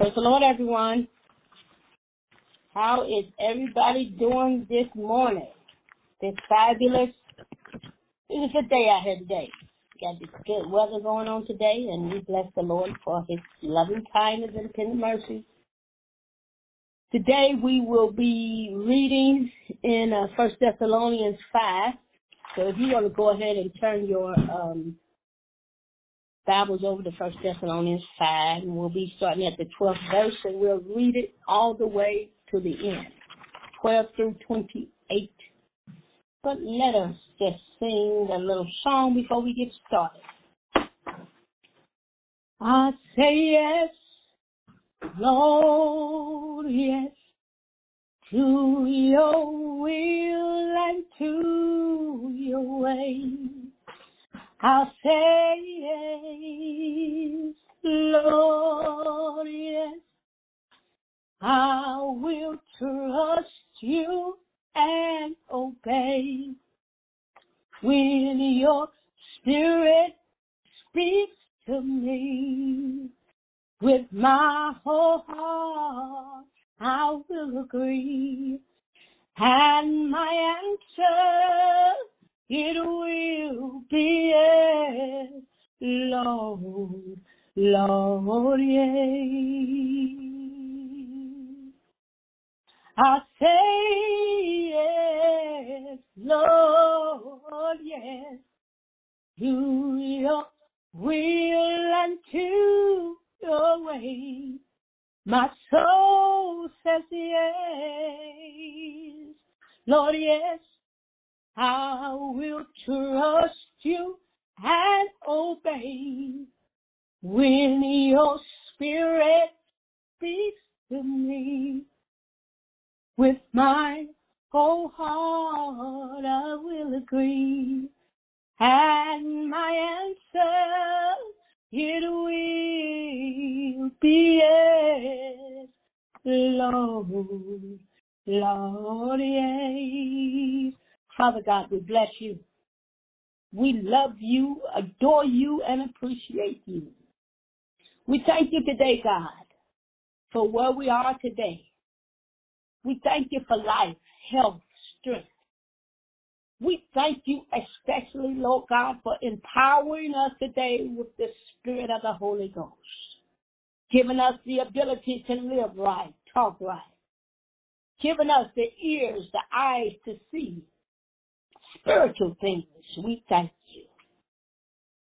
Praise the Lord, everyone. How is everybody doing this morning? This fabulous, it's a good day out here today. Got this good weather going on today, and we bless the Lord for His loving kindness and tender mercy. Today we will be reading in uh, First Thessalonians five. So if you want to go ahead and turn your um, Bibles over to First Thessalonians 5, and we'll be starting at the 12th verse, and we'll read it all the way to the end, 12 through 28. But let us just sing a little song before we get started. I say yes, Lord, yes, to your will and to your way. I'll say yes, Lord, yes. I will trust you and obey. When your spirit speaks to me, with my whole heart I will agree. And my answer it will be yes, Lord, Lord, yes. I say yes, Lord, yes, to your will and to your way. My soul says yes, Lord, yes, I will trust you and obey when your spirit speaks to me. With my whole heart I will agree and my answer it will be yes, Lord, Lord, yes. Father God, we bless you. We love you, adore you, and appreciate you. We thank you today, God, for where we are today. We thank you for life, health, strength. We thank you especially, Lord God, for empowering us today with the Spirit of the Holy Ghost, giving us the ability to live right, talk right, giving us the ears, the eyes to see spiritual things. We thank you.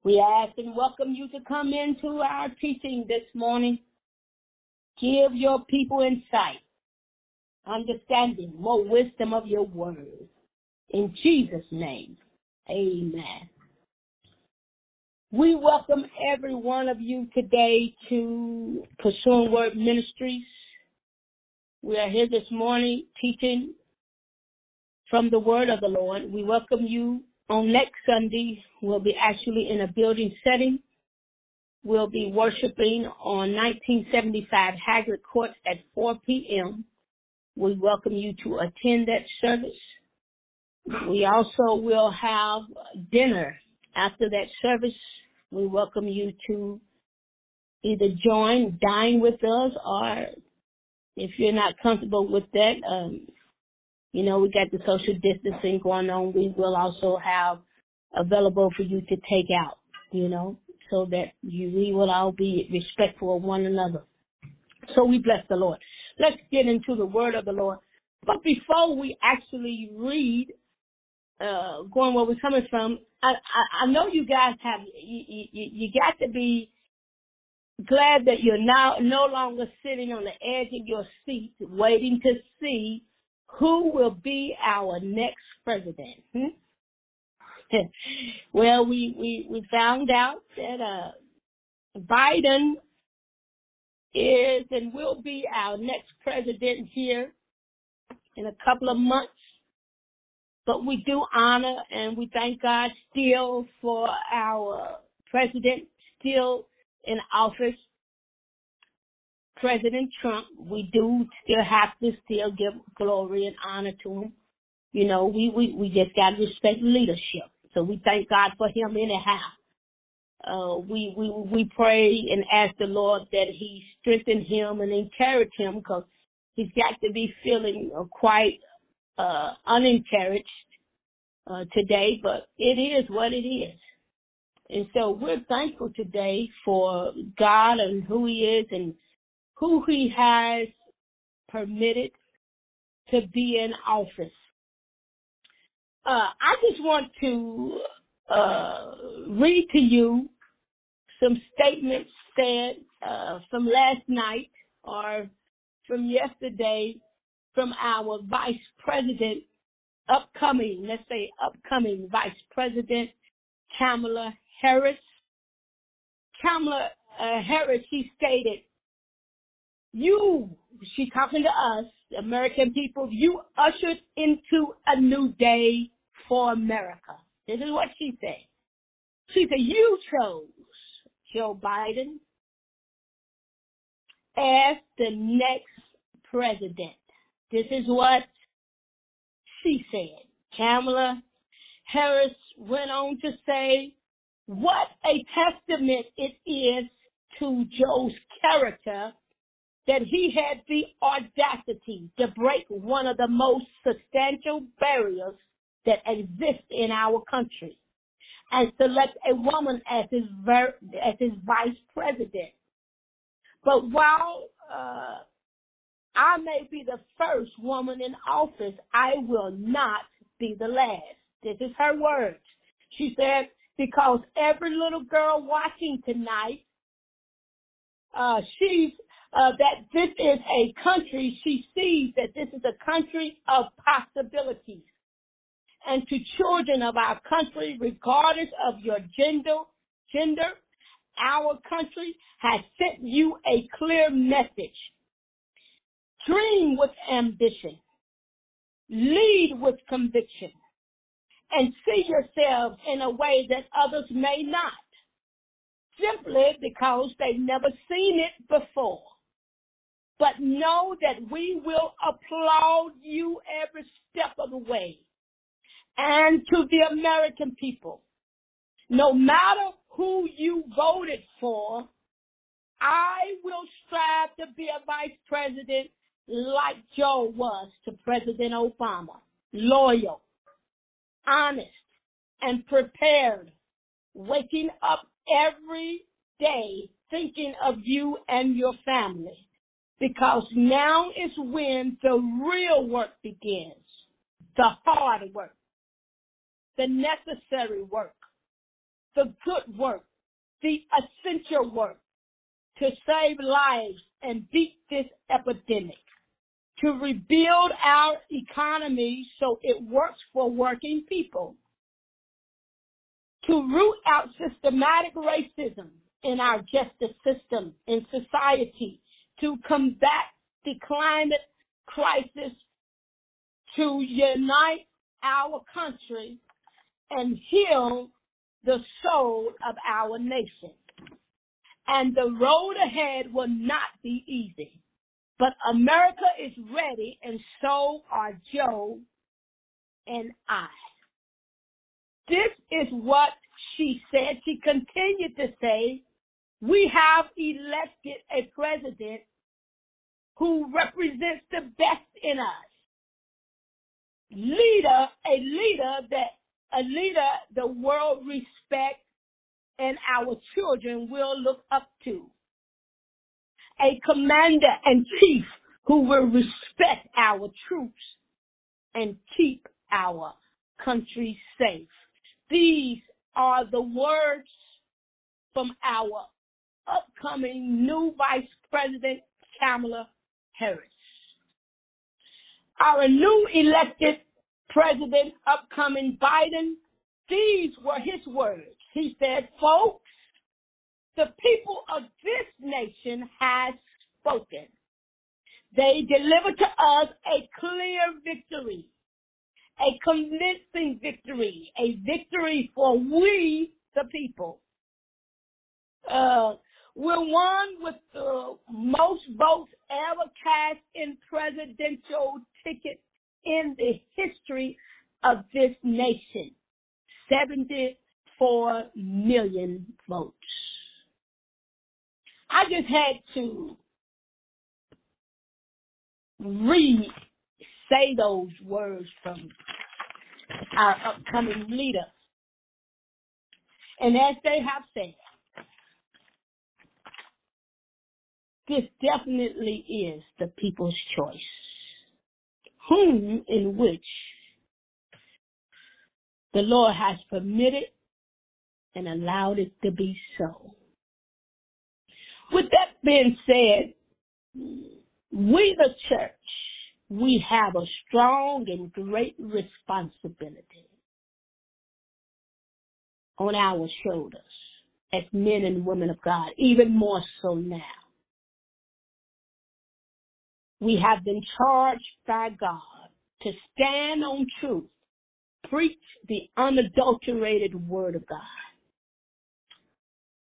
We ask and welcome you to come into our teaching this morning. Give your people insight, understanding, more wisdom of your word. In Jesus' name, amen. We welcome every one of you today to Pursuing Word Ministries. We are here this morning teaching from the Word of the Lord. We welcome you on next Sunday. We'll be actually in a building setting. We'll be worshiping on 1975 Haggard Court at 4 p.m. We welcome you to attend that service. We also will have dinner after that service. We welcome you to either join, dine with us, or if you're not comfortable with that, um, you know, we got the social distancing going on. We will also have available for you to take out, you know, so that you, we will all be respectful of one another. So we bless the Lord. Let's get into the word of the Lord. But before we actually read, uh, going where we're coming from, I, I, I know you guys have, you, you, you got to be glad that you're now no longer sitting on the edge of your seat waiting to see who will be our next president. Hmm? well, we, we, we found out that uh, Biden is and will be our next president here in a couple of months. But we do honor and we thank God still for our president still in office, President Trump. We do still have to still give glory and honor to him. You know, we, we, we just got to respect leadership. So we thank God for him anyhow. uh, we, we, we pray and ask the Lord that he strengthen him and encourage him because he's got to be feeling uh, quite, uh, unencouraged, uh, today, but it is what it is. And so we're thankful today for God and who he is and who he has permitted to be in office. Uh, I just want to uh, read to you some statements said uh, from last night or from yesterday from our vice president, upcoming, let's say upcoming vice president, Kamala Harris. Kamala uh, Harris, she stated, you, she's talking to us, the American people, you ushered into a new day for America. This is what she said. She said, you chose Joe Biden as the next president. This is what she said. Kamala Harris went on to say, what a testament it is to Joe's character that he had the audacity to break one of the most substantial barriers that exist in our country and select a woman as his ver- as his vice president. But while uh, I may be the first woman in office, I will not be the last. This is her words. She said, because every little girl watching tonight, uh, she's uh, that this is a country, she sees that this is a country of possibilities. And to children of our country, regardless of your gender, gender, our country has sent you a clear message. Dream with ambition. Lead with conviction. And see yourselves in a way that others may not. Simply because they've never seen it before but know that we will applaud you every step of the way. And to the American people, no matter who you voted for, I will strive to be a vice president like Joe was to President Obama. Loyal, honest, and prepared, waking up every day thinking of you and your family because now is when the real work begins. The hard work, the necessary work, the good work, the essential work to save lives and beat this epidemic, to rebuild our economy so it works for working people, to root out systematic racism in our justice system, in society, to combat the climate crisis, to unite our country and heal the soul of our nation. And the road ahead will not be easy. But America is ready and so are Joe and I. This is what she said. She continued to say, we have elected a president who represents the best in us. Leader, a leader that, a leader the world respects and our children will look up to. A commander and chief who will respect our troops and keep our country safe. These are the words from our upcoming new Vice President Kamala Harris. Our new elected president, upcoming Biden, these were his words. He said, folks, the people of this nation has spoken. They delivered to us a clear victory, a convincing victory, a victory for we, the people. Uh, we're one with the most votes ever cast in presidential tickets in the history of this nation. 74 million votes. I just had to re say those words from our upcoming leader. And as they have said, this definitely is the people's choice, whom in which the Lord has permitted and allowed it to be so. With that being said, we the church, we have a strong and great responsibility on our shoulders as men and women of God, even more so now. We have been charged by God to stand on truth, preach the unadulterated word of God.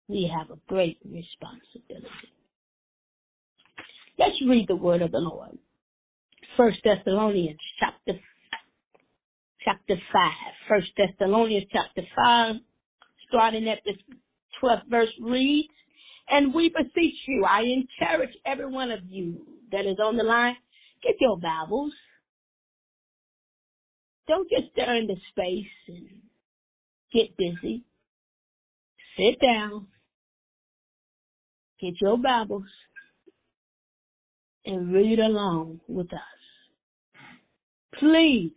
We have a great responsibility. Let's read the word of the Lord. First Thessalonians chapter chapter five. First Thessalonians chapter five, starting at the twelfth verse reads, And we beseech you, I encourage every one of you that is on the line, get your Bibles. Don't just stare into space and get busy. Sit down. Get your Bibles and read along with us. Please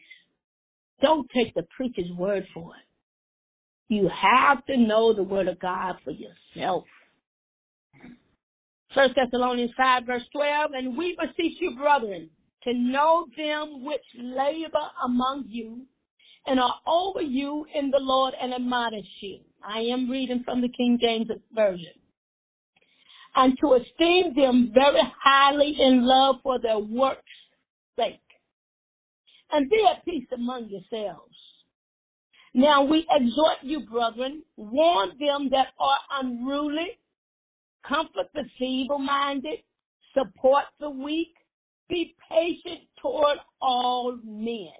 don't take the preacher's word for it. You have to know the word of God for yourself. First Thessalonians 5 verse 12, and we beseech you, brethren, to know them which labor among you and are over you in the Lord and admonish you. I am reading from the King James Version. And to esteem them very highly in love for their works' sake. And be at peace among yourselves. Now we exhort you, brethren, warn them that are unruly, comfort the feeble minded, support the weak, be patient toward all men.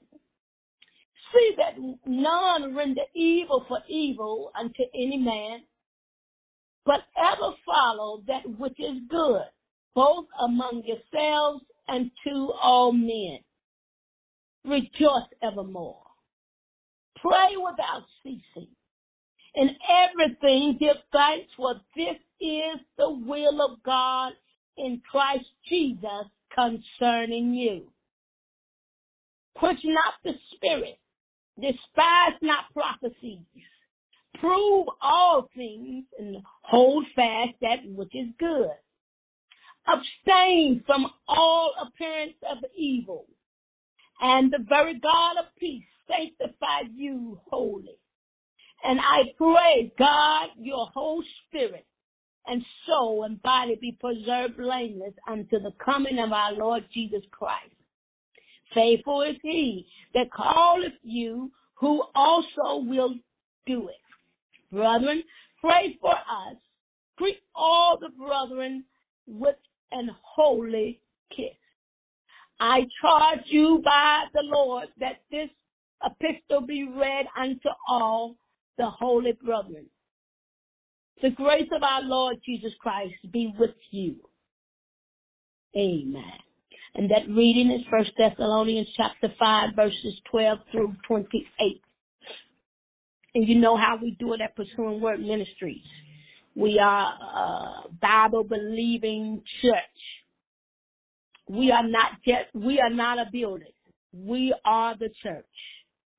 See that none render evil for evil unto any man, but ever follow that which is good, both among yourselves and to all men. Rejoice evermore. Pray without ceasing. In everything give thanks, for this is the will of God in Christ Jesus concerning you. Quench not the spirit, despise not prophecies, prove all things, and hold fast that which is good. Abstain from all appearance of evil, and the very God of peace sanctify you wholly. And I pray, God, your whole spirit and soul and body be preserved blameless unto the coming of our Lord Jesus Christ. Faithful is he that calleth you, who also will do it. Brethren, pray for us. Greet all the brethren with an holy kiss. I charge you by the Lord that this epistle be read unto all the holy brethren. The grace of our Lord Jesus Christ be with you. Amen. And that reading is First Thessalonians chapter 5 verses 12 through 28. And you know how we do it at Pursuing Word Ministries. We are a Bible believing church. We are not just, we are not a building. We are the church.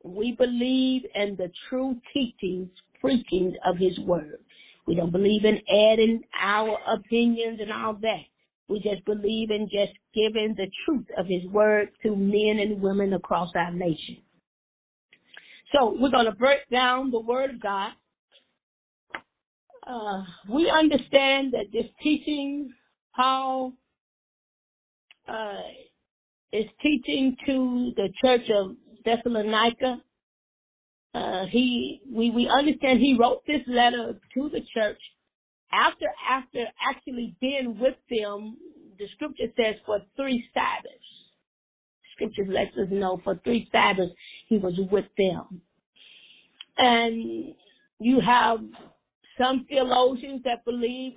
We believe in the true teachings, preachings of His Word. We don't believe in adding our opinions and all that. We just believe in just giving the truth of His Word to men and women across our nation. So we're going to break down the Word of God. Uh, we understand that this teaching, Paul uh, is teaching to the church of Thessalonica. Uh, he, we, we understand he wrote this letter to the church after, after actually being with them. The scripture says for three Sabbaths. Scripture lets us know for three Sabbaths he was with them. And You have some theologians that believe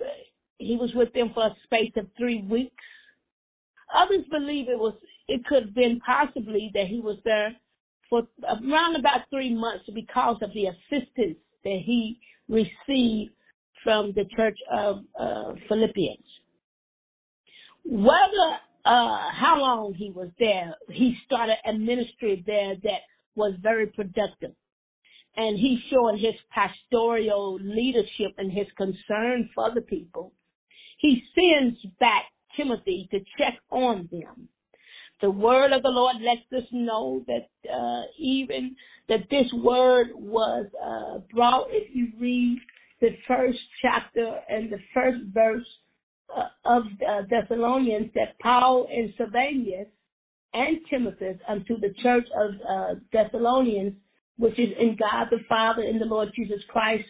he was with them for a space of three weeks. Others believe it was it could have been possibly that he was there for around about three months because of the assistance that he received from the church of uh, Philippians. Whether uh, how long he was there, he started a ministry there that was very productive. And he showed his pastoral leadership and his concern for the people. He sends back Timothy to check on them. The word of the Lord lets us know that uh, even that this word was uh, brought. If you read the first chapter and the first verse uh, of Thessalonians, that Paul and Silvanus and Timothy unto the church of uh, Thessalonians, which is in God the Father and the Lord Jesus Christ,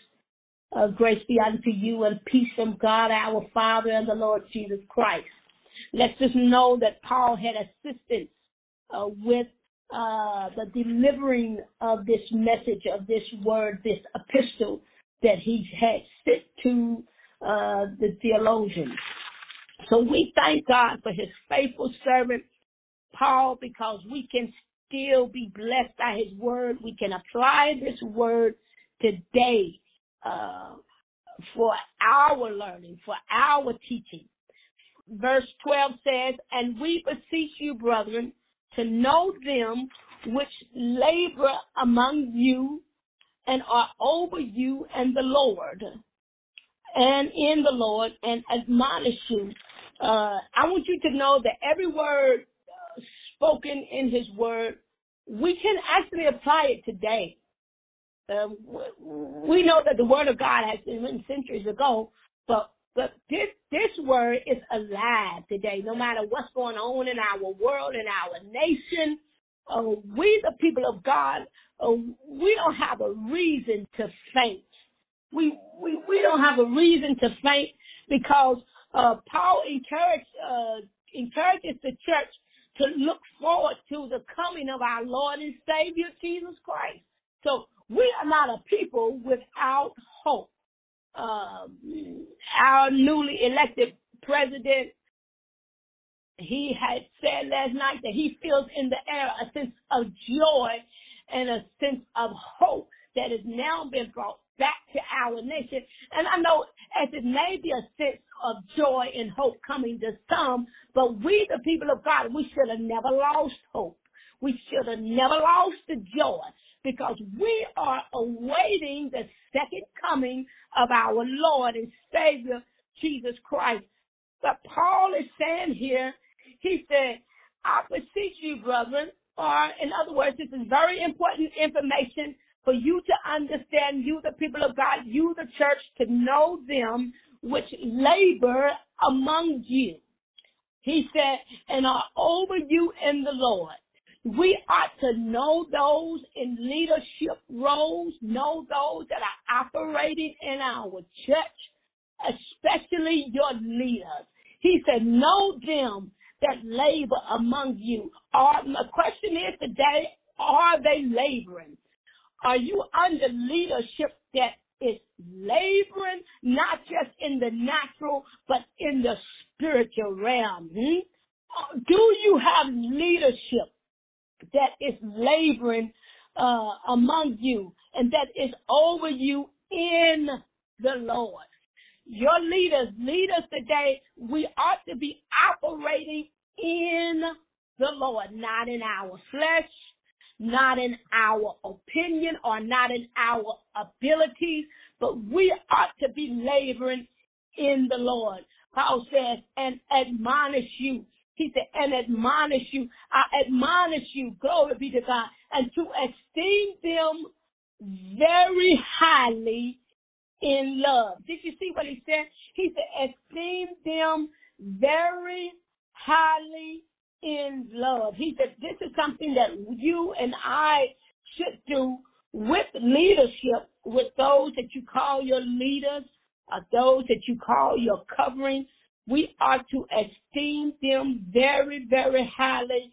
uh, grace be unto you and peace from God our Father and the Lord Jesus Christ. Let's just know that Paul had assistance uh, with uh, the delivering of this message, of this word, this epistle that he had sent to uh, the theologians. So we thank God for his faithful servant, Paul, because we can still be blessed by his word. We can apply this word today uh, for our learning, for our teaching. Verse 12 says, And we beseech you, brethren, to know them which labor among you and are over you and the Lord and in the Lord and admonish you. Uh, I want you to know that every word uh, spoken in his word, we can actually apply it today. Uh, we know that the word of God has been written centuries ago, but but this this word is alive today. No matter what's going on in our world, in our nation, uh, we the people of God, uh, we don't have a reason to faint. We we we don't have a reason to faint because uh, Paul encouraged uh, encourages the church to look forward to the coming of our Lord and Savior Jesus Christ. So we are not a people without hope. Um, our newly elected president, he had said last night that he feels in the air a sense of joy and a sense of hope that has now been brought back to our nation. And I know as it may be a sense of joy and hope coming to some, but we, the people of God, we should have never lost hope. We should have never lost the joy because we are awaiting the second coming of our Lord and Savior, Jesus Christ. But Paul is saying here, he said, I beseech you, brethren, or in other words, this is very important information for you to understand, you the people of God, you the church, to know them which labor among you. He said, and are over you in the Lord. We ought to know those in leadership roles, know those that are operating in our church, especially your leaders. He said, know them that labor among you. Are, the question is today, are they laboring? Are you under leadership that is laboring, not just in the natural, but in the spiritual realm? Hmm? Do you have leadership that is laboring uh, among you and that is over you in the Lord. Your leaders, leaders today, we ought to be operating in the Lord, not in our flesh, not in our opinion or not in our abilities, but we ought to be laboring in the Lord. Paul says, and admonish you he said, and admonish you. I admonish you, glory be to God, and to esteem them very highly in love. Did you see what he said? He said, esteem them very highly in love. He said, this is something that you and I should do with leadership, with those that you call your leaders, or those that you call your covering, we are to esteem them very, very highly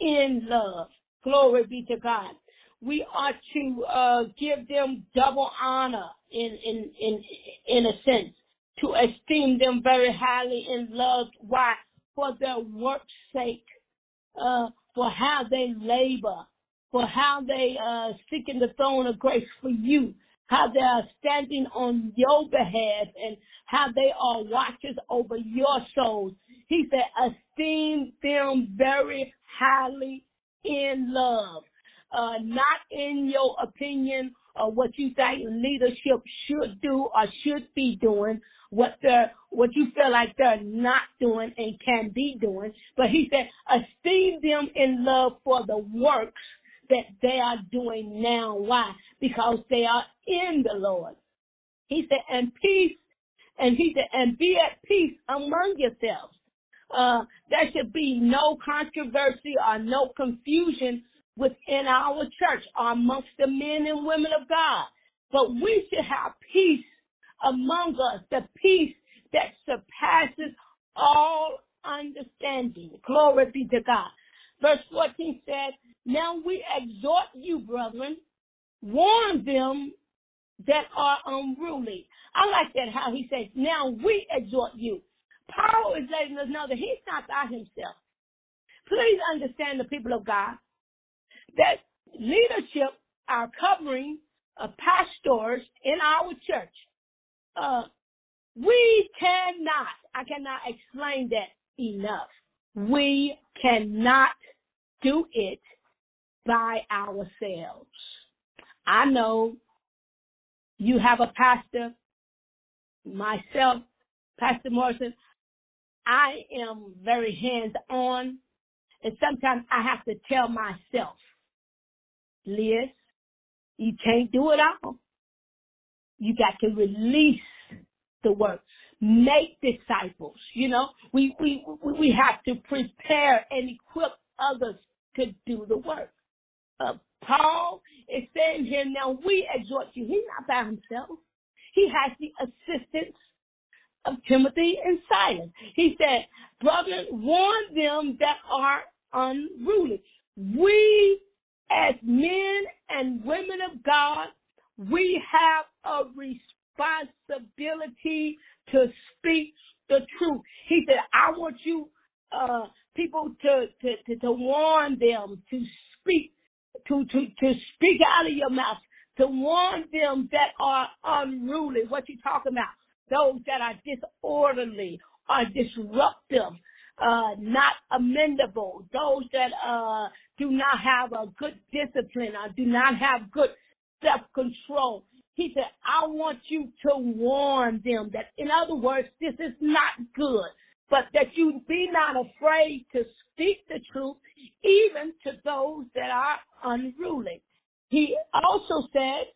in love. Glory be to God. we are to uh, give them double honor in in in in a sense to esteem them very highly in love. Why? For their work's sake, uh, for how they labor, for how they uh, seek in the throne of grace for you, how they are standing on your behalf, and how they are watchers over your souls. He said, esteem them very highly in love, uh, not in your opinion of what you think leadership should do or should be doing, what they're, what you feel like they're not doing and can be doing. But he said, esteem them in love for the works that they are doing now. Why? Because they are in the Lord. He said, and peace, and he said, and be at peace among yourselves. Uh, there should be no controversy or no confusion within our church or amongst the men and women of God. But we should have peace among us, the peace that surpasses all understanding. Glory be to God. Verse 14 said, Now we exhort you, brethren, warn them that are unruly. I like that how he says, Now we exhort you. Paul is letting us know that he's not by himself. Please understand the people of God that leadership are covering of pastors in our church. Uh, we cannot, I cannot explain that enough. We cannot do it by ourselves. I know you have a pastor, myself, Pastor Morrison. I am very hands on, and sometimes I have to tell myself, Liz, you can't do it all. You got to release the work. Make disciples. You know, we, we, we have to prepare and equip others to do the work. Uh, Paul is saying here, now we exhort you. He's not by himself. He has the assistance of Timothy and Silas. He said, brothers, warn them that are unruly. We as men and women of God, we have a responsibility to speak the truth. He said, I want you, uh, people to, to, to, to warn them, to speak, to, to, to speak out of your mouth, to warn them that are unruly. What you talking about? Those that are disorderly, are disruptive, uh, not amendable, those that uh, do not have a good discipline or do not have good self-control. He said, I want you to warn them that, in other words, this is not good, but that you be not afraid to speak the truth even to those that are unruly. He also said,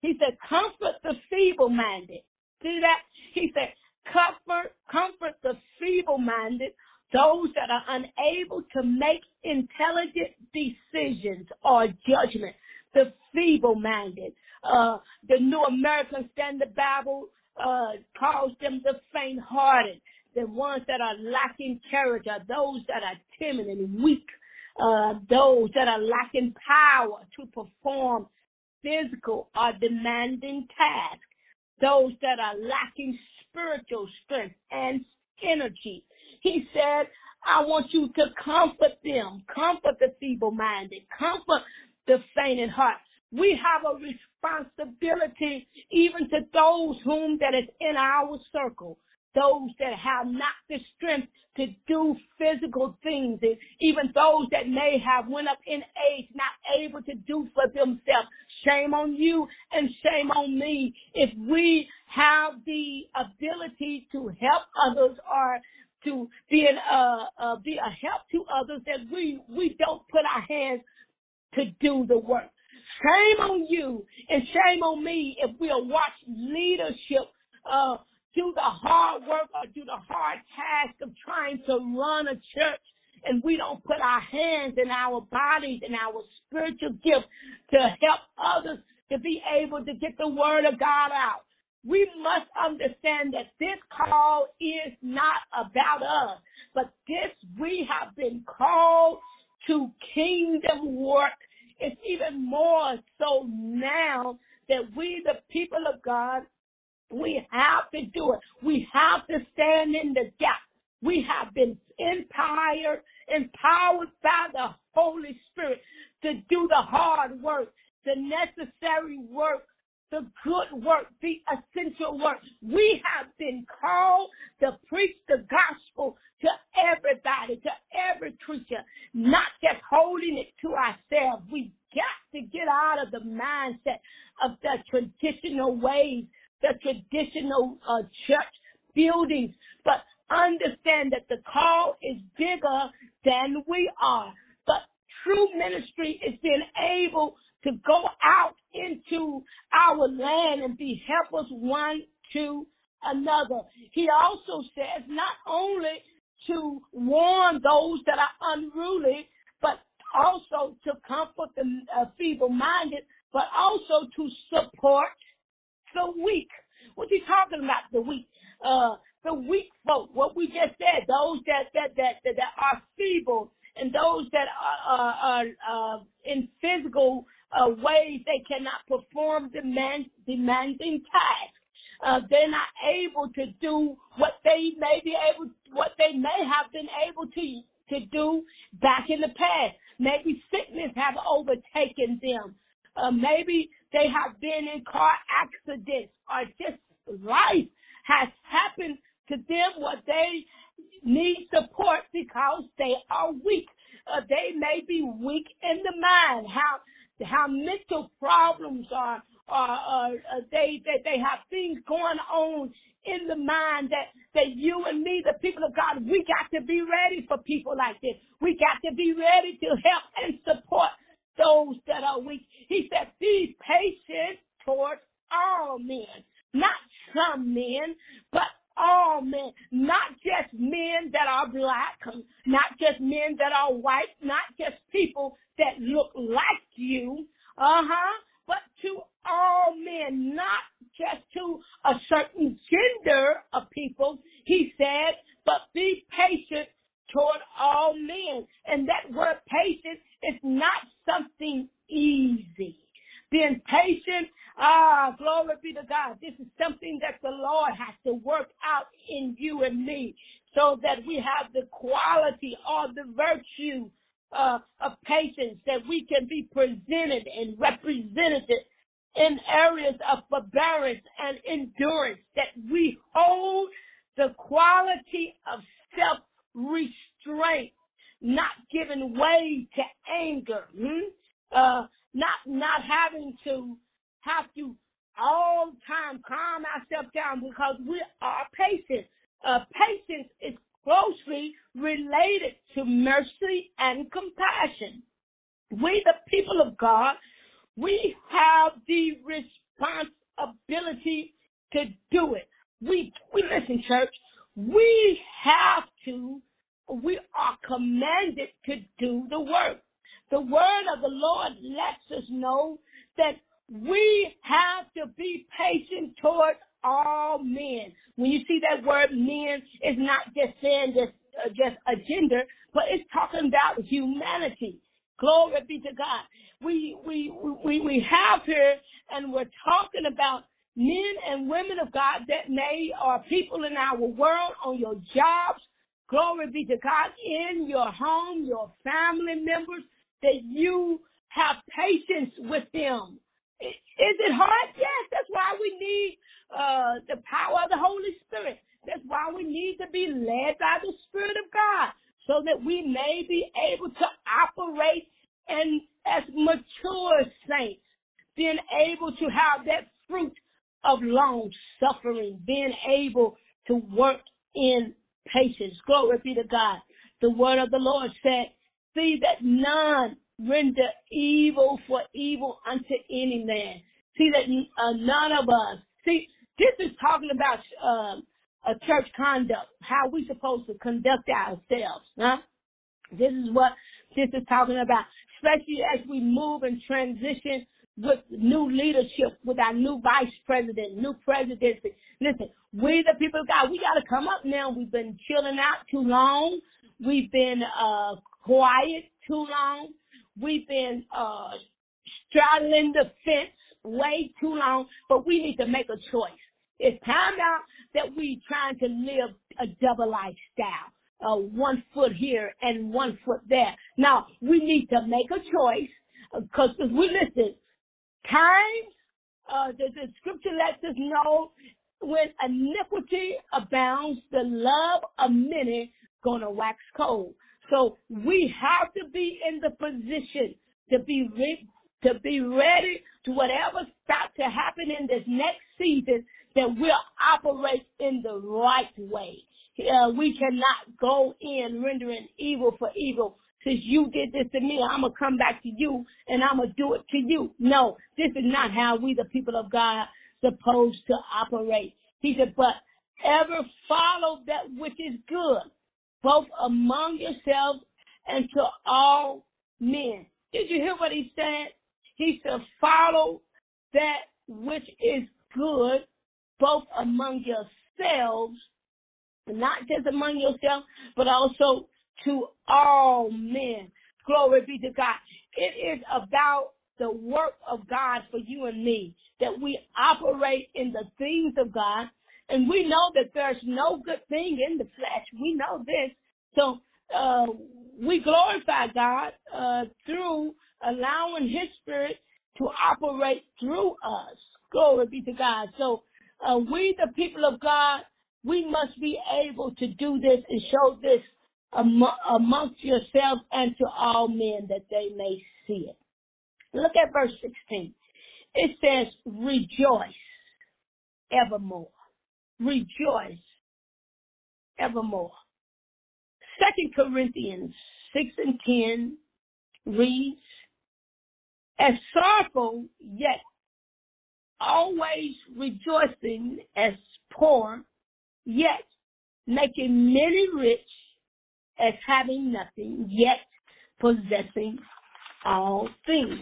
he said, comfort the feeble-minded. See that? He said, comfort, comfort the feeble-minded, those that are unable to make intelligent decisions or judgment, the feeble-minded. Uh, the New American Standard Bible uh, calls them the faint-hearted, the ones that are lacking character, those that are timid and weak, uh, those that are lacking power to perform physical or demanding tasks, those that are lacking spiritual strength and energy, he said, I want you to comfort them, comfort the feeble minded, comfort the fainted heart. We have a responsibility even to those whom that is in our circle, those that have not the strength to do physical things, and even those that may have went up in age, not able to do for themselves. Shame on you and shame on me if we have the ability to help others or to be an, uh, uh, be a help to others that we, we don't put our hands to do the work. Shame on you and shame on me if we'll watch leadership, uh, do the hard work or do the hard task of trying to run a church and we don't put our hands and our bodies and our spiritual gifts to help others to be able to get the word of God out we must understand that this call is not about us, but this we have been called to kingdom work It's even more so now that we, the people of God, we have to do it. We have to stand in the gap. We have been empowered, empowered by the Holy Spirit to do the hard work, the necessary work, the good work, the essential work. We have been called to preach the gospel to everybody, to every creature, not just holding it to ourselves. We got to get out of the mindset of the traditional ways, the traditional uh, church buildings, but understand that the call is bigger than we are. But true ministry is being able to go out into our land and be helpers one to another. He also says not only to warn those that are unruly, but also to comfort the uh, feeble minded, but also to support the weak. What you talking about, the weak? Uh, the weak folk, what we just said, those that, that, that, that, that are feeble and those that are, are, are uh, in physical uh, ways they cannot perform demand, demanding tasks. Uh, they're not able to do what they may be able, what they may have been able to to do back in the past. Maybe sickness have overtaken them. Uh, maybe they have been in car accidents or just life has happened to them what they need support because they are weak. Uh, they may be weak in the mind. How how mental problems are, uh, they, they they have things going on in the mind that that you and me, the people of God, we got to be ready for people like this. We got to be ready to help and support those that are weak. He said, be patient towards all men, not some men, but all men, not just men that are black, not just men that are white, not just people that look like you, uh-huh, but to all men, not just to a certain gender of people, he said, but be patient toward all men. And that word patient is not something easy. Being patient Ah, glory be to God. This is something that the Lord has to work out in you and me so that we have the quality or the virtue uh, of patience that we can be presented and represented in areas of forbearance and endurance, that we hold the quality of self restraint, not giving way to anger, hmm? uh, not not having to have to all time calm ourselves down because we are patient. Uh, patience is closely related to mercy and compassion. We, the people of God, we have the responsibility to do it. We, we listen, church. We have to, we are commanded to do the work. The word of the Lord lets us know that we have to be patient towards all men. When you see that word men, it's not just saying just, uh, just a gender, but it's talking about humanity. Glory be to God. We, we, we, we have here and we're talking about men and women of God that may are people in our world on your jobs. Glory be to God in your home, your family members, that you have patience with them. Is it hard? Yes, that's why we need uh, the power of the Holy Spirit. That's why we need to be led by the Spirit of God so that we may be able to operate and as mature saints, being able to have that fruit of long suffering, being able to work in patience. Glory be to God. The word of the Lord said, see that none render evil for evil unto any man. See that uh, none of us. See, this is talking about uh, a church conduct, how we supposed to conduct ourselves. Huh? This is what this is talking about, especially as we move and transition with new leadership, with our new vice president, new presidency. Listen, we the people of God, we got to come up now. We've been chilling out too long. We've been uh, quiet too long. we've been uh, straddling the fence way too long, but we need to make a choice. It's time now that we trying to live a double lifestyle. Uh, one foot here and one foot there. Now, we need to make a choice because uh, we listen, times, uh, the, the scripture lets us know when iniquity abounds, the love of many gonna wax cold. So we have to be in the position to be re- to be ready to whatever start to happen in this next season that we'll operate in the right way. Uh, we cannot go in rendering evil for evil. Since you did this to me, I'm gonna come back to you and I'm gonna do it to you. No, this is not how we, the people of God, supposed to operate. He said, but ever follow that which is good, both among yourselves and to all men. Did you hear what he said? He said, follow that which is good, both among yourselves, not just among yourselves, but also to all men. Glory be to God. It is about the work of God for you and me, that we operate in the things of God. And we know that there's no good thing in the flesh. We know this. So, uh, we glorify God, uh, through allowing His Spirit to operate through us. Glory be to God. So, uh, we, the people of God, we must be able to do this and show this amongst yourselves and to all men that they may see it. Look at verse 16. It says, rejoice evermore. Rejoice evermore. Second Corinthians 6 and 10 reads, as sorrowful yet always rejoicing as poor, yet making many rich as having nothing, yet possessing all things.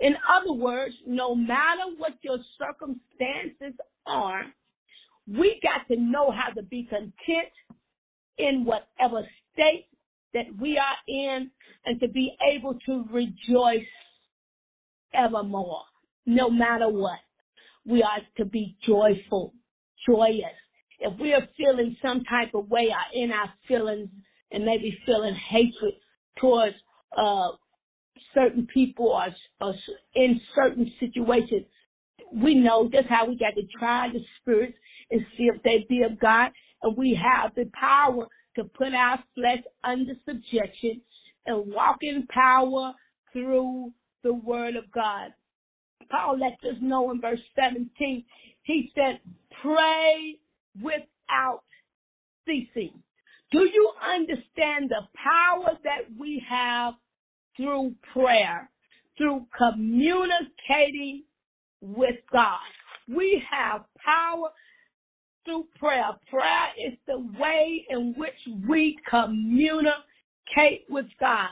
In other words, no matter what your circumstances are, we got to know how to be content in whatever state that we are in and to be able to rejoice evermore, no matter what. We are to be joyful, joyous. If we are feeling some type of way in our feelings and maybe feeling hatred towards uh, certain people or, or in certain situations, we know just how we got to try the spirits and see if they be of God. And we have the power to put our flesh under subjection and walk in power through the word of God. Paul lets us know in verse 17, he said, pray without ceasing. Do you understand the power that we have through prayer, through communicating with God? We have power through prayer. Prayer is the way in which we communicate with God.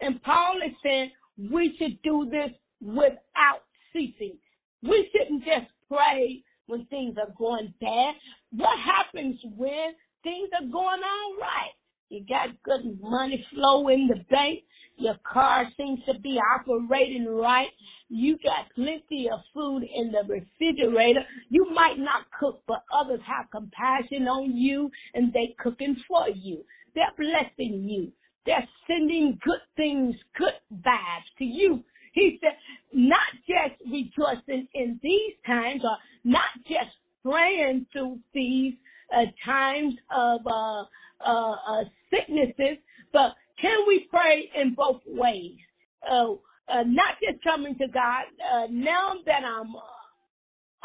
And Paul is saying we should do this without ceasing. We shouldn't just pray when things are going bad. What happens when things are going all right? You got good money flow in the bank. Your car seems to be operating right. You got plenty of food in the refrigerator. You might not cook, but others have compassion on you and they cooking for you. They're blessing you. They're sending good things, good vibes to you. He said, not just rejoicing in these times or not just praying through these uh, times of uh, uh, uh sicknesses, but can we pray in both ways? Uh, uh, not just coming to God. now that I'm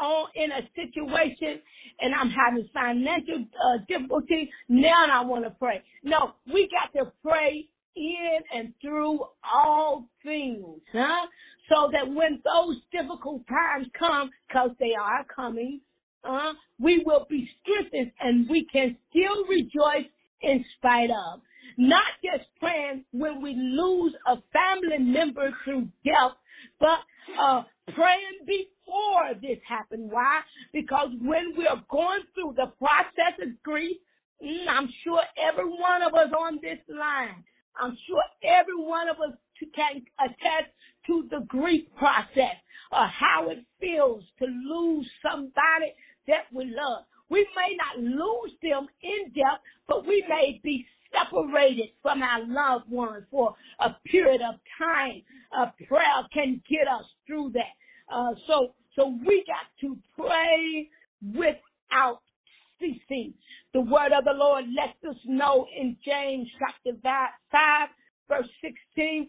on in a situation and I'm having financial difficulty, now I want to pray. No, we got to pray in and through all things, huh? So that when those difficult times come, cause they are coming, uh, we will be strengthened and we can still rejoice in spite of. Not just praying when we lose a family member through death, but uh, praying before this happened. Why? Because when we are going through the process of grief, mm, I'm sure every one of us on this line I'm sure every one of us can attest to the grief process or how it feels to lose somebody that we love. We may not lose them in death, but we may be separated from our loved ones for a period of time. A prayer can get us through that. Uh, so, so we got to pray without ceasing. The word of the Lord lets us know in James chapter 5, verse 16.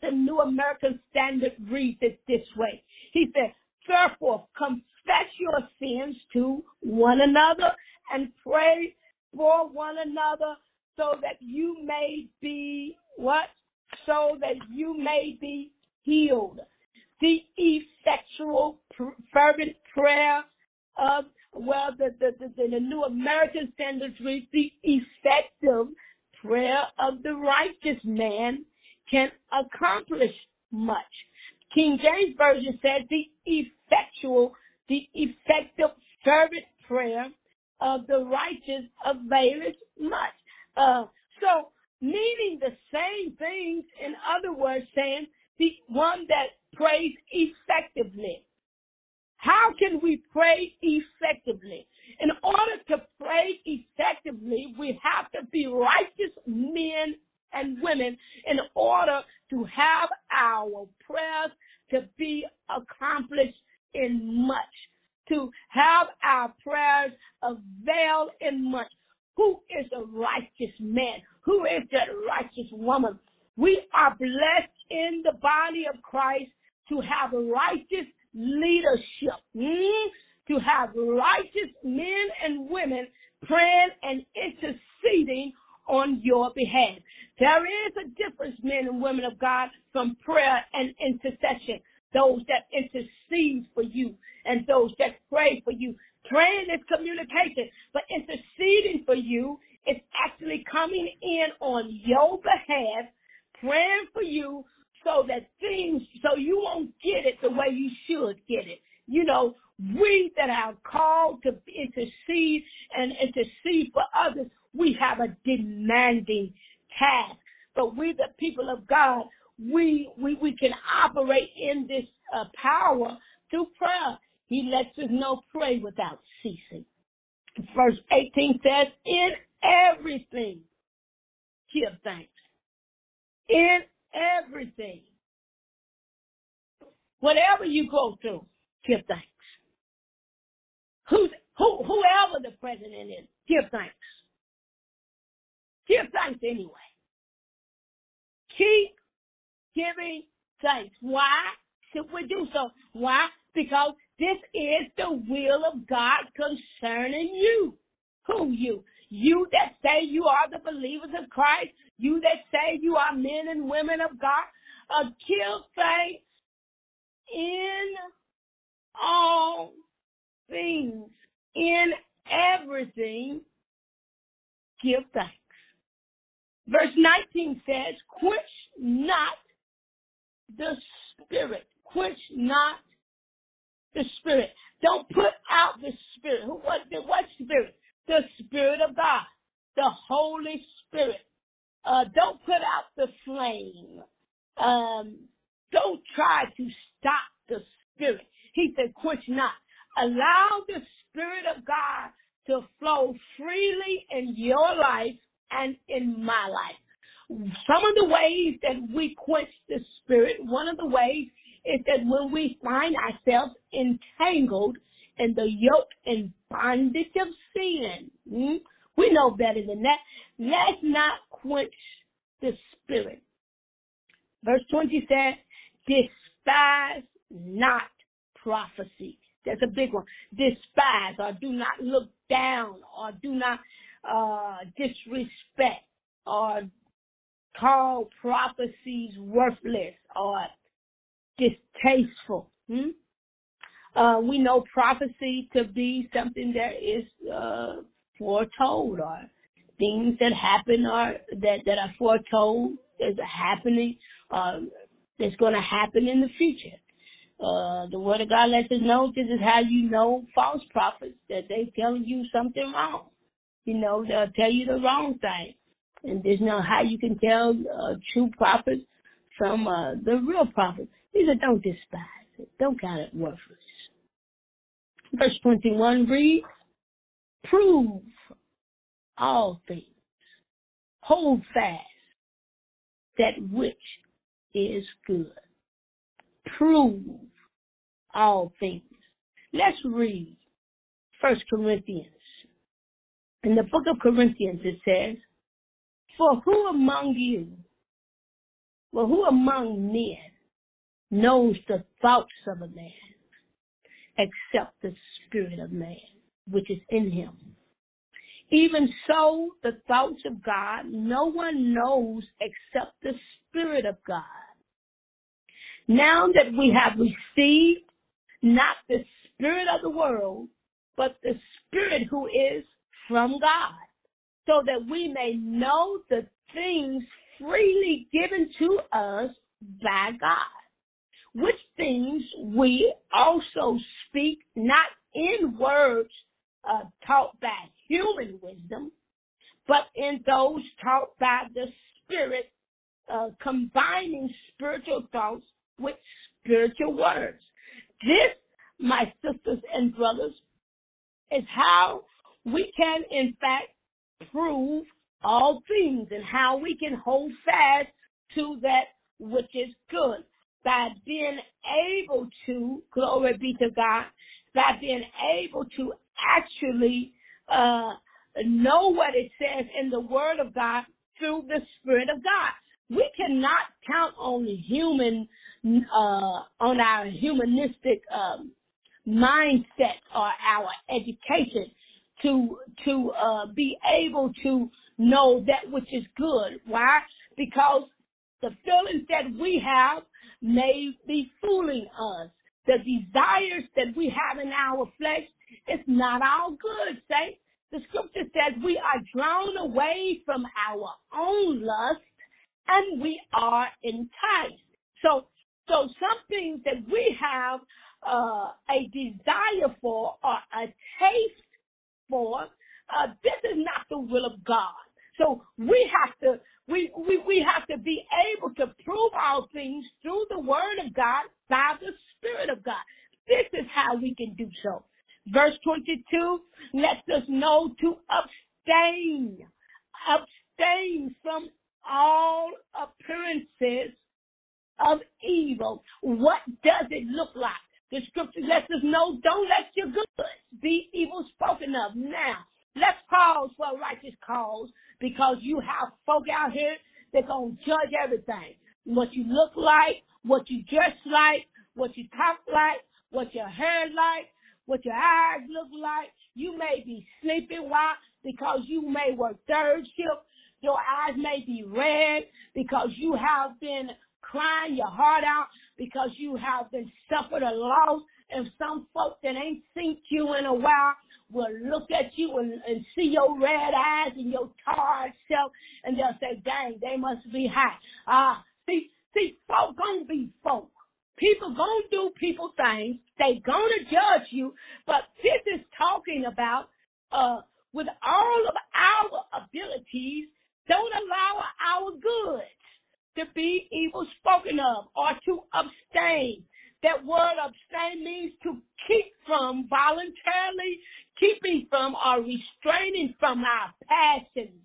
The New American Standard reads it this way. He said, therefore confess your sins to one another and pray for one another so that you may be what? So that you may be healed. The effectual fervent prayer of well the the, the, the New American Standards reads the effective prayer of the righteous man can accomplish much. King James Version says the effectual, the effective fervent prayer of the righteous availeth much. Uh, so meaning the same things, in other words, saying the one that prays effectively. How can we pray effectively? In order to pray effectively, we have to be righteous men and women in order to have our prayers to be accomplished in much, to have our prayers avail in much. Who is a righteous man? Who is that righteous woman? We are blessed in the body of Christ to have righteous leadership, mm? to have righteous men and women praying and interceding on your behalf. There is a difference, men and women of God, from prayer and intercession. Those that intercede for you and those that pray for you. Praying is communication, but interceding for you is actually coming in on your behalf, praying for you so that things, so you won't get it the way you should get it. You know, we that are called to intercede and intercede for others, we have a demanding task. But we, the people of God, we, we, we can operate in this uh, power through prayer. He lets us know pray without ceasing. Verse 18 says, in everything, give thanks. In everything. Whatever you go through, give thanks. Who's, who, whoever the president is, give thanks. Give thanks anyway. Keep giving thanks. Why should we do so? Why? Because this is the will of God concerning you. Who you? You that say you are the believers of Christ. You that say you are men and women of God. Uh, kill thanks in all things. In everything, give thanks. Verse 19 says, quench not the spirit. Quench not the spirit. Don't put out the spirit. Who what, what spirit? The spirit of God. The Holy Spirit. Uh, don't put out the flame. Um, don't try to stop the spirit. He said, quench not. Allow the spirit of God to flow freely in your life and in my life. Some of the ways that we quench the spirit, one of the ways is that when we find ourselves entangled in the yoke and bondage of sin, hmm, we know better than that. Let's not quench the spirit. Verse 20 says, despise not prophecy. That's a big one. Despise or do not look down or do not uh, disrespect or call prophecies worthless or distasteful. Hmm? Uh, we know prophecy to be something that is uh, foretold or things that happen or that, that are foretold is happening uh, that's going to happen in the future. Uh, the word of God lets us know this is how you know false prophets that they telling you something wrong. You know, they'll tell you the wrong thing. And there's no how you can tell a true prophet from uh, the real prophet. He said, don't despise it. Don't count it worthless. Verse 21 reads, prove all things. Hold fast that which is good. Prove all things. Let's read First Corinthians. In the book of Corinthians it says, For who among you, well, who among men knows the thoughts of a man except the spirit of man, which is in him? Even so, the thoughts of God, no one knows except the Spirit of God. Now that we have received not the Spirit of the world, but the Spirit who is from God, so that we may know the things freely given to us by God, which things we also speak not in words uh, taught by human wisdom, but in those taught by the Spirit, uh, combining spiritual thoughts with spiritual words. This, my sisters and brothers, is how we can, in fact, prove all things and how we can hold fast to that which is good by being able to, glory be to God, by being able to actually uh, know what it says in the Word of God through the Spirit of God. We cannot count on human, uh, on our humanistic um, mindset or our education to to uh, be able to know that which is good. Why? Because the feelings that we have may be fooling us. The desires that we have in our flesh is not all good, saints. The scripture says we are drawn away from our own lust and we are enticed. So, so some things that we have uh, a desire for or a taste for, uh, this is not the will of God. So we have to we, we we have to be able to prove all things through the word of God by the Spirit of God. This is how we can do so. Verse 22 lets us know to abstain, abstain from all appearances of evil. What does it look like? The scripture lets us know don't let your goods be evil spoken of. Now, let's pause for a righteous cause because you have folk out here that gonna judge everything. What you look like, what you dress like, what you talk like, what your hair like, what your eyes look like. You may be sleeping. Why? Because you may work third shift. Your eyes may be red because you have been crying your heart out because you have been suffered a loss. And some folks that ain't seen you in a while will look at you and, and see your red eyes and your tired self, and they'll say, "Dang, they must be high." Ah, uh, see, see, folk gonna be folk. People gonna do people things. They gonna judge you. But this is talking about, uh, with all of our abilities, don't allow our goods to be evil spoken of or to abstain. That word abstain means to keep from voluntarily keeping from or restraining from our passions,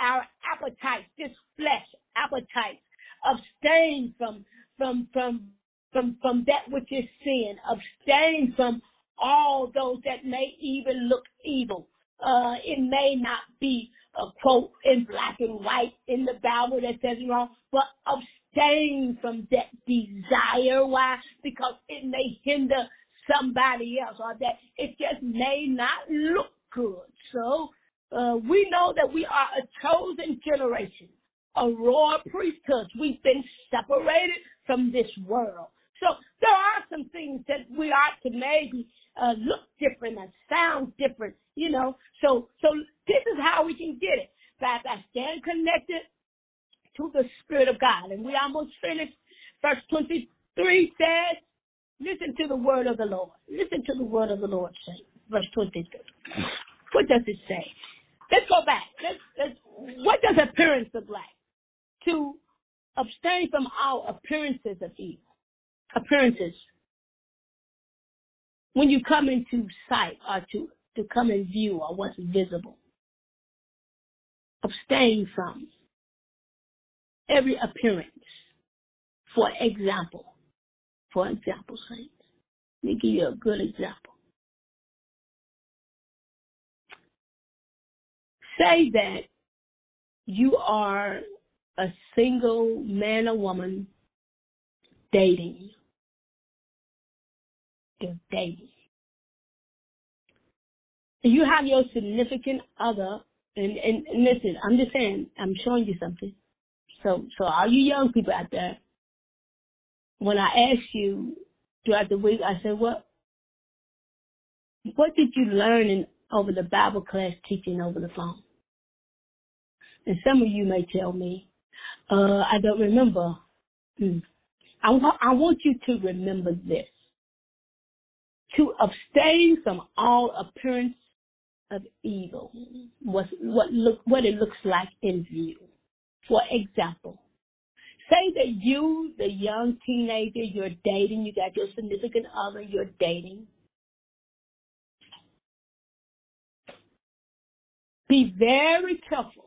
our appetites, this flesh appetite. Abstain from from from from, from that which is sin. Abstain from all those that may even look evil. Uh, it may not be a quote in black and white in the Bible that says wrong, but abstain from that desire. Why? Because it may hinder somebody else or that it just may not look good. So, uh, we know that we are a chosen generation, a royal priesthood. We've been separated from this world. So there are some things that we ought to maybe uh, look different and sound different, you know. So so this is how we can get it. By, by staying connected to the Spirit of God. And we almost finished. Verse 23 says, listen to the word of the Lord. Listen to the word of the Lord. Verse 23. What does it say? Let's go back. Let's, let's, what does appearance look like? To abstain from all appearances of evil. Appearances. When you come into sight or to, to come in view or what's visible. Abstain from every appearance. For example, for example, saints. Let me give you a good example. Say that you are a single man or woman dating. You're dating. You have your significant other, and, and, and listen, I'm just saying, I'm showing you something. So, so all you young people out there, when I ask you throughout the week, I said, what, what did you learn in, over the Bible class teaching over the phone? And some of you may tell me, uh, I don't remember. Mm. I, I want you to remember this. To abstain from all appearance of evil, mm-hmm. what, what, look, what it looks like in view. For example, say that you, the young teenager, you're dating, you got your significant other, you're dating. Be very careful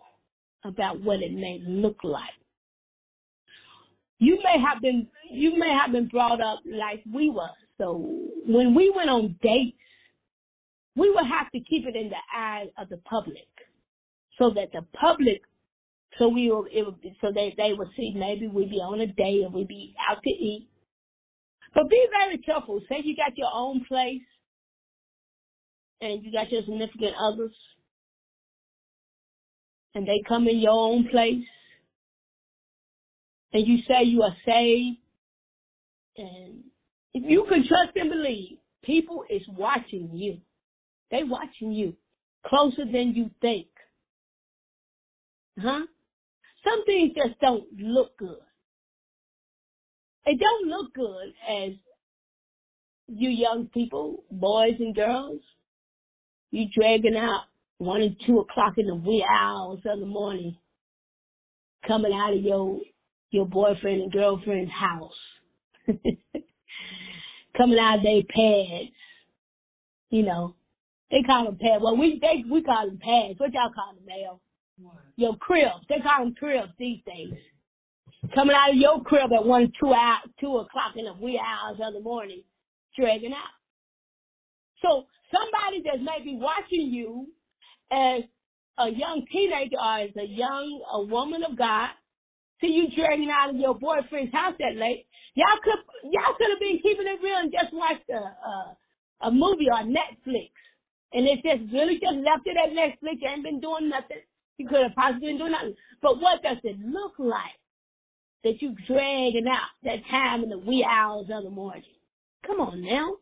about what it may look like. You may have been you may have been brought up like we were. So when we went on dates, we would have to keep it in the eyes of the public, so that the public, so we will, it would, so they they would see maybe we'd be on a date and we'd be out to eat. But be very careful. Say you got your own place, and you got your significant others, and they come in your own place and you say you are saved and if you can trust and believe, people is watching you. They watching you closer than you think. Huh? Some things just don't look good. It don't look good as you young people, boys and girls, you dragging out one and two o'clock in the wee hours of the morning, coming out of your your boyfriend and girlfriend's house, coming out of their pads, you know, they call them pads. Well, we they we call them pads. What y'all call them, Mel? Your cribs. They call them cribs these days. Coming out of your crib at one, two out, two o'clock in the wee hours of the morning, dragging out. So somebody that may be watching you as a young teenager or as a young a woman of God, see you dragging out of your boyfriend's house that late, y'all could y'all could have been keeping it real and just watched a a, a movie on Netflix, and it just really just left it at Netflix. Ain't been doing nothing. You could have possibly been doing nothing. But what does it look like that you dragging out that time in the wee hours of the morning? Come on now.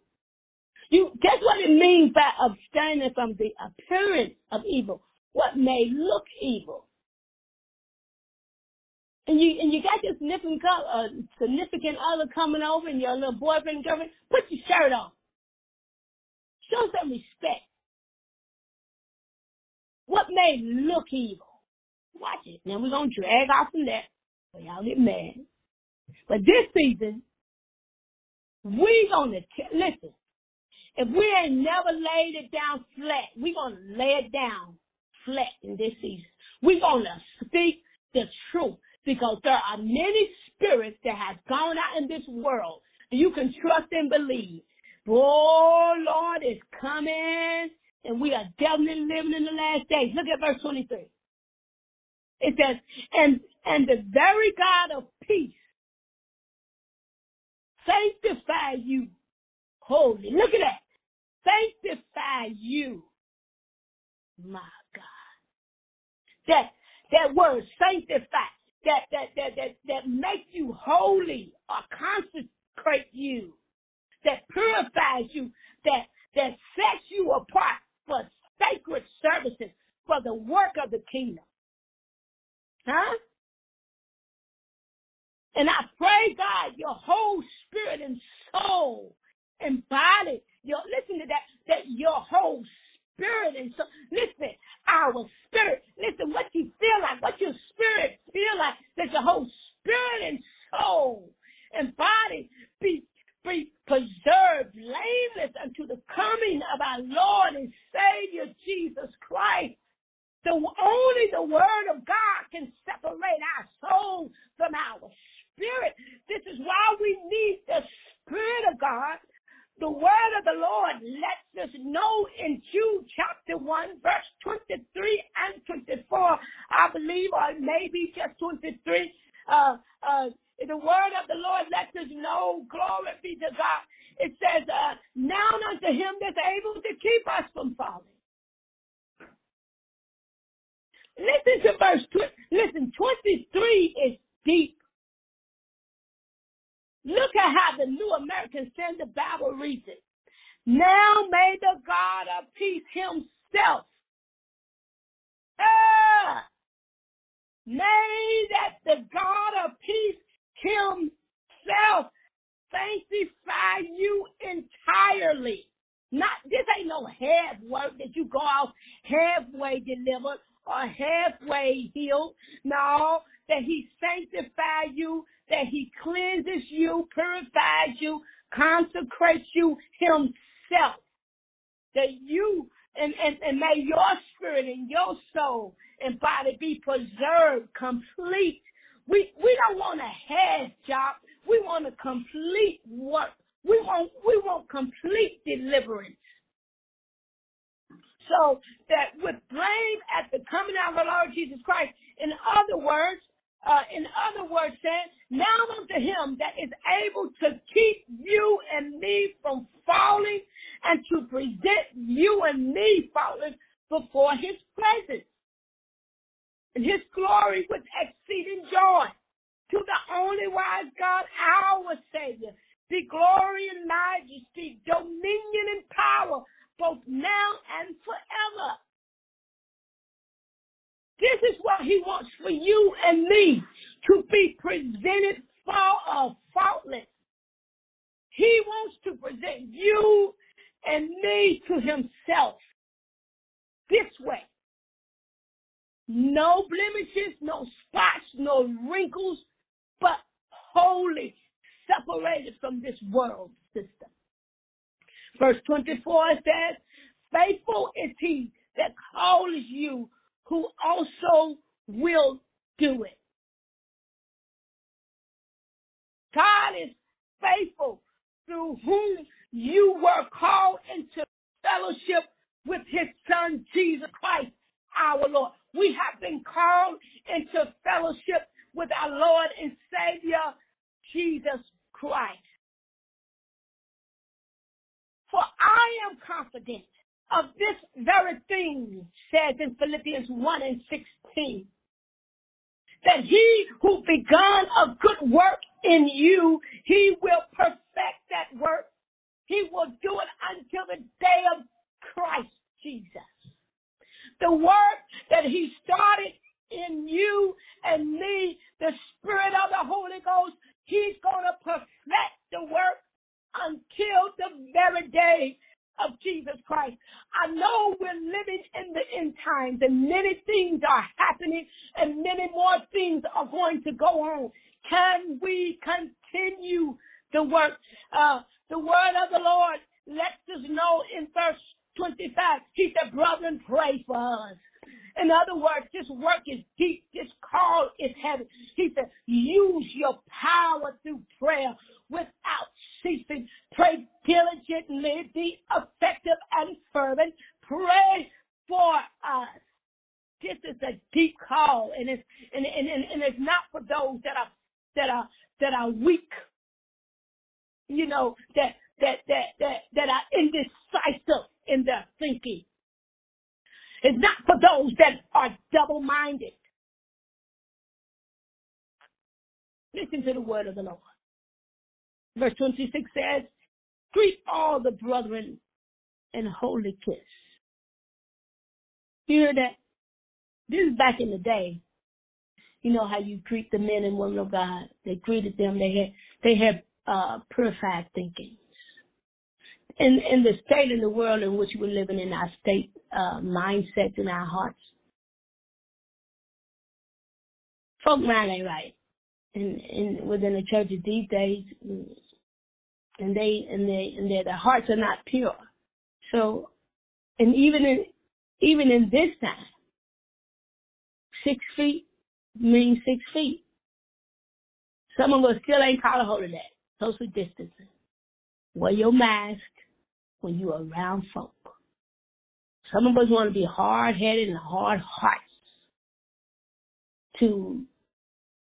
You that's what it means by abstaining from the appearance of evil, what may look evil. And you and you got your significant uh, significant other coming over and your little boyfriend girlfriend, put your shirt on. Show some respect. What may look evil. Watch it. Now we're gonna drag off from that. So y'all get mad. But this season, we gonna t- listen. If we ain't never laid it down flat, we're going to lay it down flat in this season. We're going to speak the truth because there are many spirits that have gone out in this world. You can trust and believe. Oh, Lord is coming and we are definitely living in the last days. Look at verse 23. It says, and, and the very God of peace sanctify you holy. Look at that sanctify you. My God. That that word sanctify, that that that that that makes you holy or consecrate you, that purifies you, that that sets you apart for sacred services, for the work of the kingdom. Huh? And I pray, God, your whole spirit and soul and body your listen to that that your whole spirit and soul. listen, our spirit, listen what you feel like, what your spirit feel like, that your whole spirit and soul and body be, be preserved blameless unto the coming of our Lord and Savior Jesus Christ. The only the word of God can separate our soul from our spirit. This is why we need the spirit of God. The word of the Lord lets us know in Jude chapter 1, verse 23 and 24, I believe, or maybe just 23. Uh, uh, the word of the Lord lets us know, glory be to God. It says, uh, now unto him that's able to keep us from falling. Listen to verse, listen, 23 is deep. Look at how the New American Standard Bible reads it. Now may the God of peace himself, ah, may that the God of peace himself sanctify you entirely. Not this ain't no half work that you go off halfway delivered or halfway healed. No, that he sanctifies you, that he cleanses you, purifies you, consecrates you himself. That you and, and, and may your spirit and your soul and body be preserved complete. We we don't want a half job. We want a complete work. We want we want complete deliverance. So that with blame at the coming of our Lord Jesus Christ. In other words, uh, in other words, said, now unto him that is able to keep you and me from falling and to present you and me faultless before his presence. And his glory with exceeding joy. To the only wise God, our Savior, be glory and majesty, dominion and power, both now and forever. This is what he wants for you and me to be presented uh, faultless. He wants to present you and me to himself this way. No blemishes, no spots, no wrinkles, but holy, separated from this world system. Verse 24 says, Faithful is he that calls you, who also will do it. God is faithful through whom you were called into fellowship with his son Jesus Christ, our Lord. We have been called into fellowship with our Lord and Savior, Jesus Christ. For I am confident of this very thing, says in Philippians 1 and 16, that he who begun a good work in you, he will perfect that work. He will do it until the day of Christ Jesus. The work that he started in you and me, the Spirit of the Holy Ghost, he's going to perfect the work until the very day of Jesus Christ. I know we're living in the end times and many things are happening and many more things are going to go on. Can we continue the work? Uh, the word of the Lord lets us know in verse 25. He said, brethren, pray for us. In other words, this work is deep. This call is heavy. He said, use your power through prayer without ceasing. Pray diligently, be effective and fervent. Pray for us. This is a deep call, and it's and, and, and, and it's not for those that are that are that are weak. You know that that that that that are indecisive in their thinking. It's not for those that are double-minded. Listen to the word of the Lord. Verse 26 says, Greet all the brethren in holy kiss. You hear that? This is back in the day. You know how you greet the men and women of God. They greeted them. They had they had uh, purified thinking. In in the state in the world in which we're living in, our state uh, mindset in our hearts, folk mind ain't right. in within the churches these days, and they and they and their, their hearts are not pure. So, and even in even in this time, six feet means six feet. Some of us still ain't caught a hold of that. Social distancing. Wear your mask when you're around folk. Some of us want to be hard headed and hard hearts to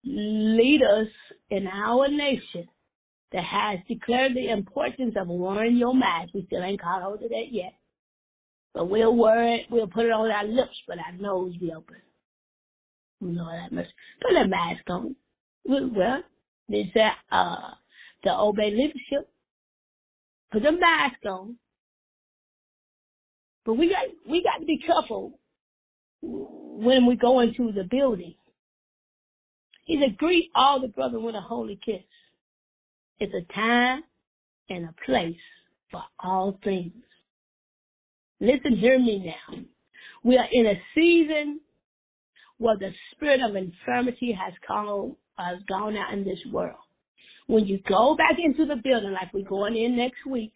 lead us in our nation that has declared the importance of wearing your mask. We still ain't caught hold of that yet. But we'll wear it, we'll put it on our lips, but our nose be open. Lord that much. Put a mask on. Well, said, uh, to obey leadership. Put a mask on. But we got, we got to be careful when we go into the building. He said, greet all the brethren with a holy kiss. It's a time and a place for all things. Listen, hear me now. We are in a season where the spirit of infirmity has gone, has gone out in this world. When you go back into the building like we're going in next week,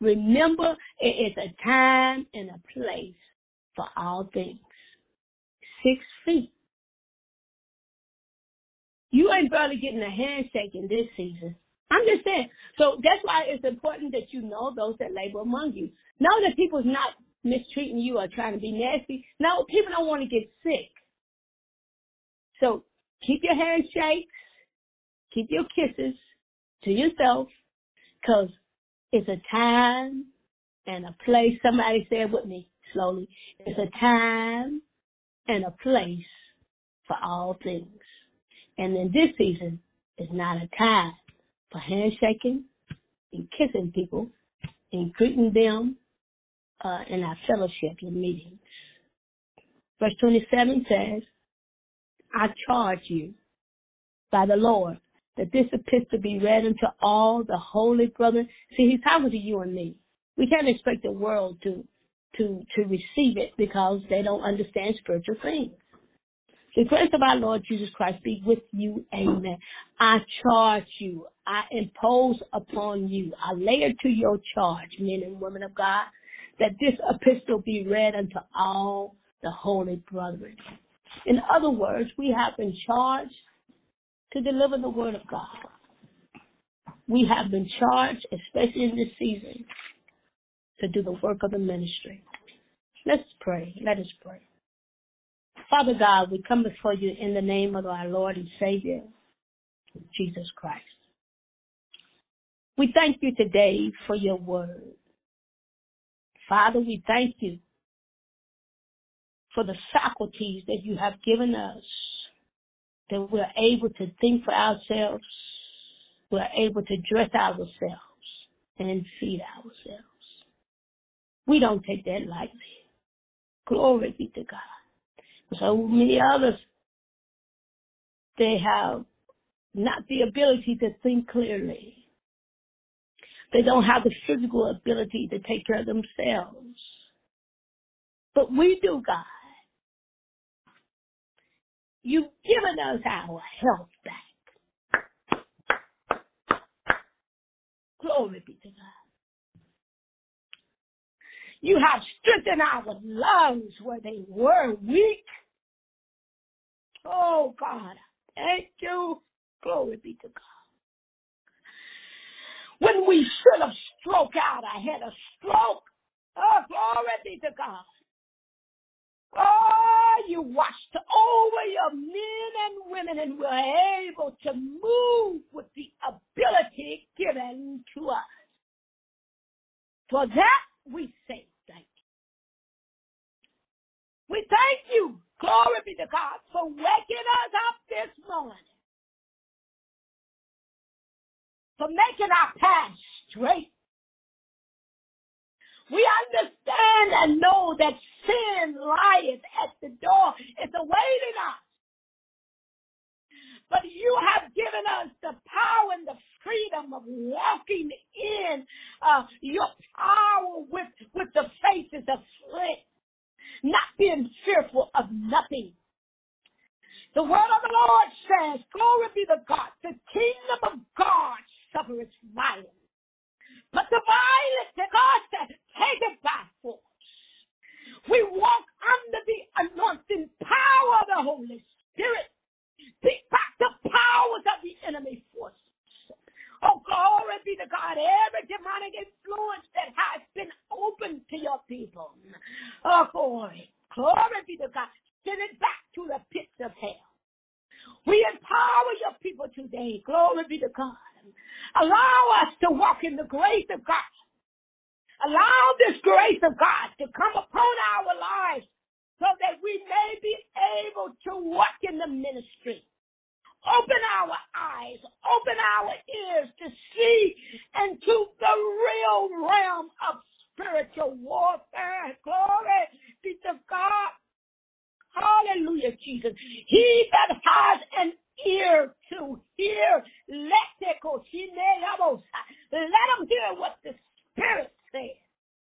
remember it is a time and a place for all things. Six feet. You ain't barely getting a handshake in this season. I'm just saying. So that's why it's important that you know those that labor among you. Know that people's not mistreating you or trying to be nasty. No, people don't want to get sick. So keep your handshakes, keep your kisses to yourself, because it's a time and a place. Somebody said with me slowly. It's a time and a place for all things. And in this season, it's not a time for handshaking and kissing people and greeting them uh, in our fellowship and meetings. Verse 27 says, I charge you by the Lord that this epistle be read unto all the holy brethren. See, he's talking to you and me. We can't expect the world to to to receive it because they don't understand spiritual things. The grace of our Lord Jesus Christ be with you. Amen. I charge you. I impose upon you. I lay it to your charge, men and women of God, that this epistle be read unto all the holy brethren. In other words, we have been charged to deliver the word of God. We have been charged, especially in this season, to do the work of the ministry. Let's pray. Let us pray. Father God, we come before you in the name of our Lord and Savior, Jesus Christ. We thank you today for your word. Father, we thank you for the faculties that you have given us, that we're able to think for ourselves, we're able to dress ourselves and feed ourselves. We don't take that lightly. Glory be to God. So many others, they have not the ability to think clearly. They don't have the physical ability to take care of themselves. But we do, God. You've given us our health back. Glory be to God. You have strengthened our lungs where they were weak. Oh God, thank you. Glory be to God. When we should have struck out, I had a stroke. Oh, glory be to God. Oh, you watched over your men and women and were able to move with the ability given to us. For that we say thank you. We thank you, glory be to God, for waking us up this morning for making our path straight. We understand and know that sin lieth at the door. It's awaiting us. But you have given us the power and the freedom of walking in uh, your power with, with the faces of flint, not being fearful of nothing. The word of the Lord says, Glory be to God, the kingdom of God suffereth violence. But the violence that God said, take it by force. We walk under the anointing power of the Holy Spirit. Beat back the powers of the enemy forces. Oh, glory be to God. Every demonic influence that has been opened to your people. Oh, glory. Glory be to God. Send it back to the pits of hell. We empower your people today. Glory be to God. Allow us to walk in the grace of God. Allow this grace of God to come upon our lives so that we may be able to work in the ministry. Open our eyes, open our ears to see into the real realm of spiritual warfare. Glory be to God. Hallelujah, Jesus. He that has an ear to hear, let let him hear what the Spirit says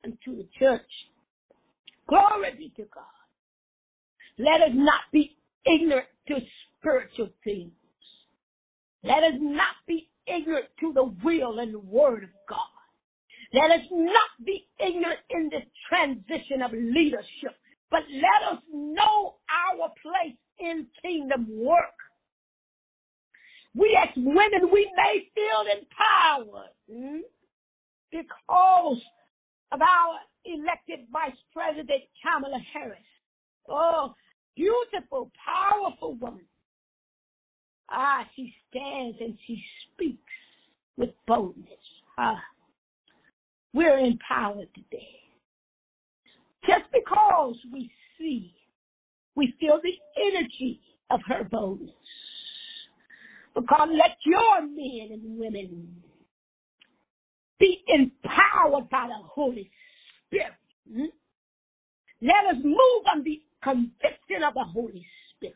unto the church. Glory be to God. Let us not be ignorant to spiritual things. Let us not be ignorant to the will and the word of God. Let us not be ignorant in this transition of leadership but let us know our place in kingdom work. We as women, we may feel empowered hmm, because of our elected Vice President Kamala Harris. Oh, beautiful, powerful woman. Ah, she stands and she speaks with boldness. Ah, we're empowered today. Just because we see, we feel the energy of her boldness. Because let your men and women be empowered by the Holy Spirit. Hmm? Let us move on the conviction of the Holy Spirit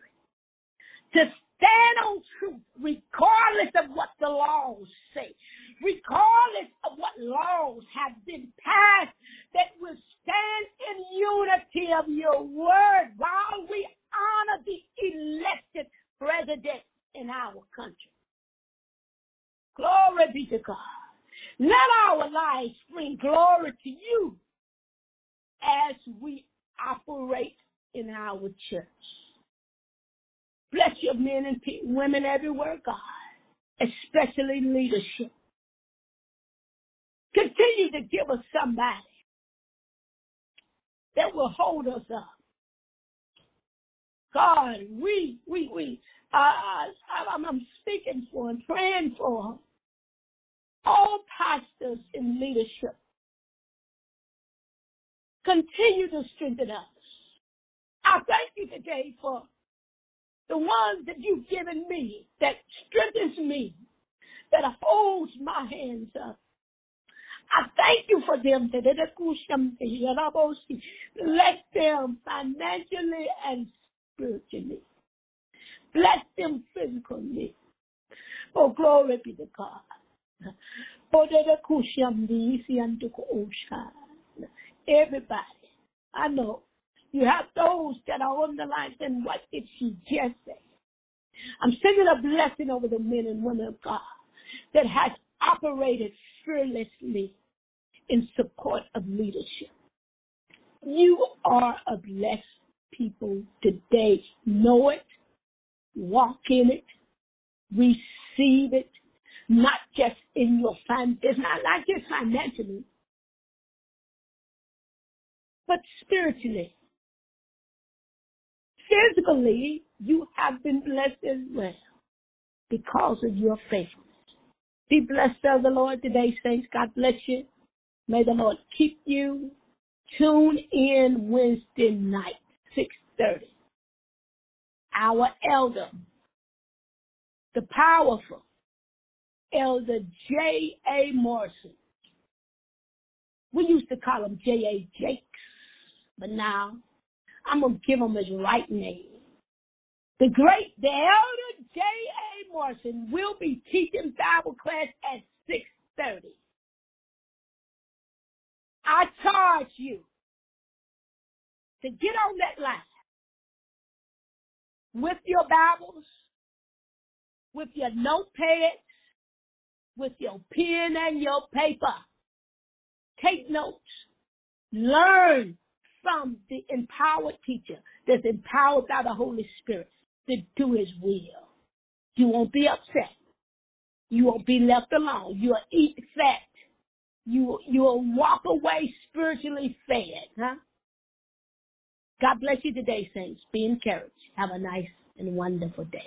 to stand on truth regardless of what the laws say, regardless of what laws have been passed that will stand in unity of your word while we honor the elected president in our country. Glory be to God. Let our lives bring glory to you as we operate in our church. Bless your men and women everywhere, God, especially leadership. Continue to give us somebody that will hold us up. God, we, we, we, uh, I'm, I'm speaking for and praying for all pastors in leadership. Continue to strengthen us. I thank you today for the ones that you've given me that strengthens me, that holds my hands up. I thank you for them. Today. Bless them financially and spiritually. Bless them physically. Oh, glory be to God. Everybody, I know you have those that are on the line saying, what did she just say? I'm sending a blessing over the men and women of God that has operated fearlessly in support of leadership. You are a blessed people today. Know it, walk in it, receive it, not just in your fan. It's not like just financially, but spiritually. Physically, you have been blessed as well because of your faithfulness. Be blessed of the Lord today, saints. God bless you. May the Lord keep you. Tune in Wednesday night, 6.30. Our elder, the powerful Elder J.A. Morrison. We used to call him J.A. Jakes, but now I'm going to give him his right name. The great, the elder J.A. Morrison will be teaching Bible class at 6.30. I charge you to get on that line with your Bibles, with your notepads, with your pen and your paper. Take notes. Learn from the empowered teacher that's empowered by the Holy Spirit to do his will. You won't be upset. You won't be left alone. You'll eat fat. You, you'll walk away spiritually fed, huh? God bless you today, saints. Be encouraged. Have a nice and wonderful day.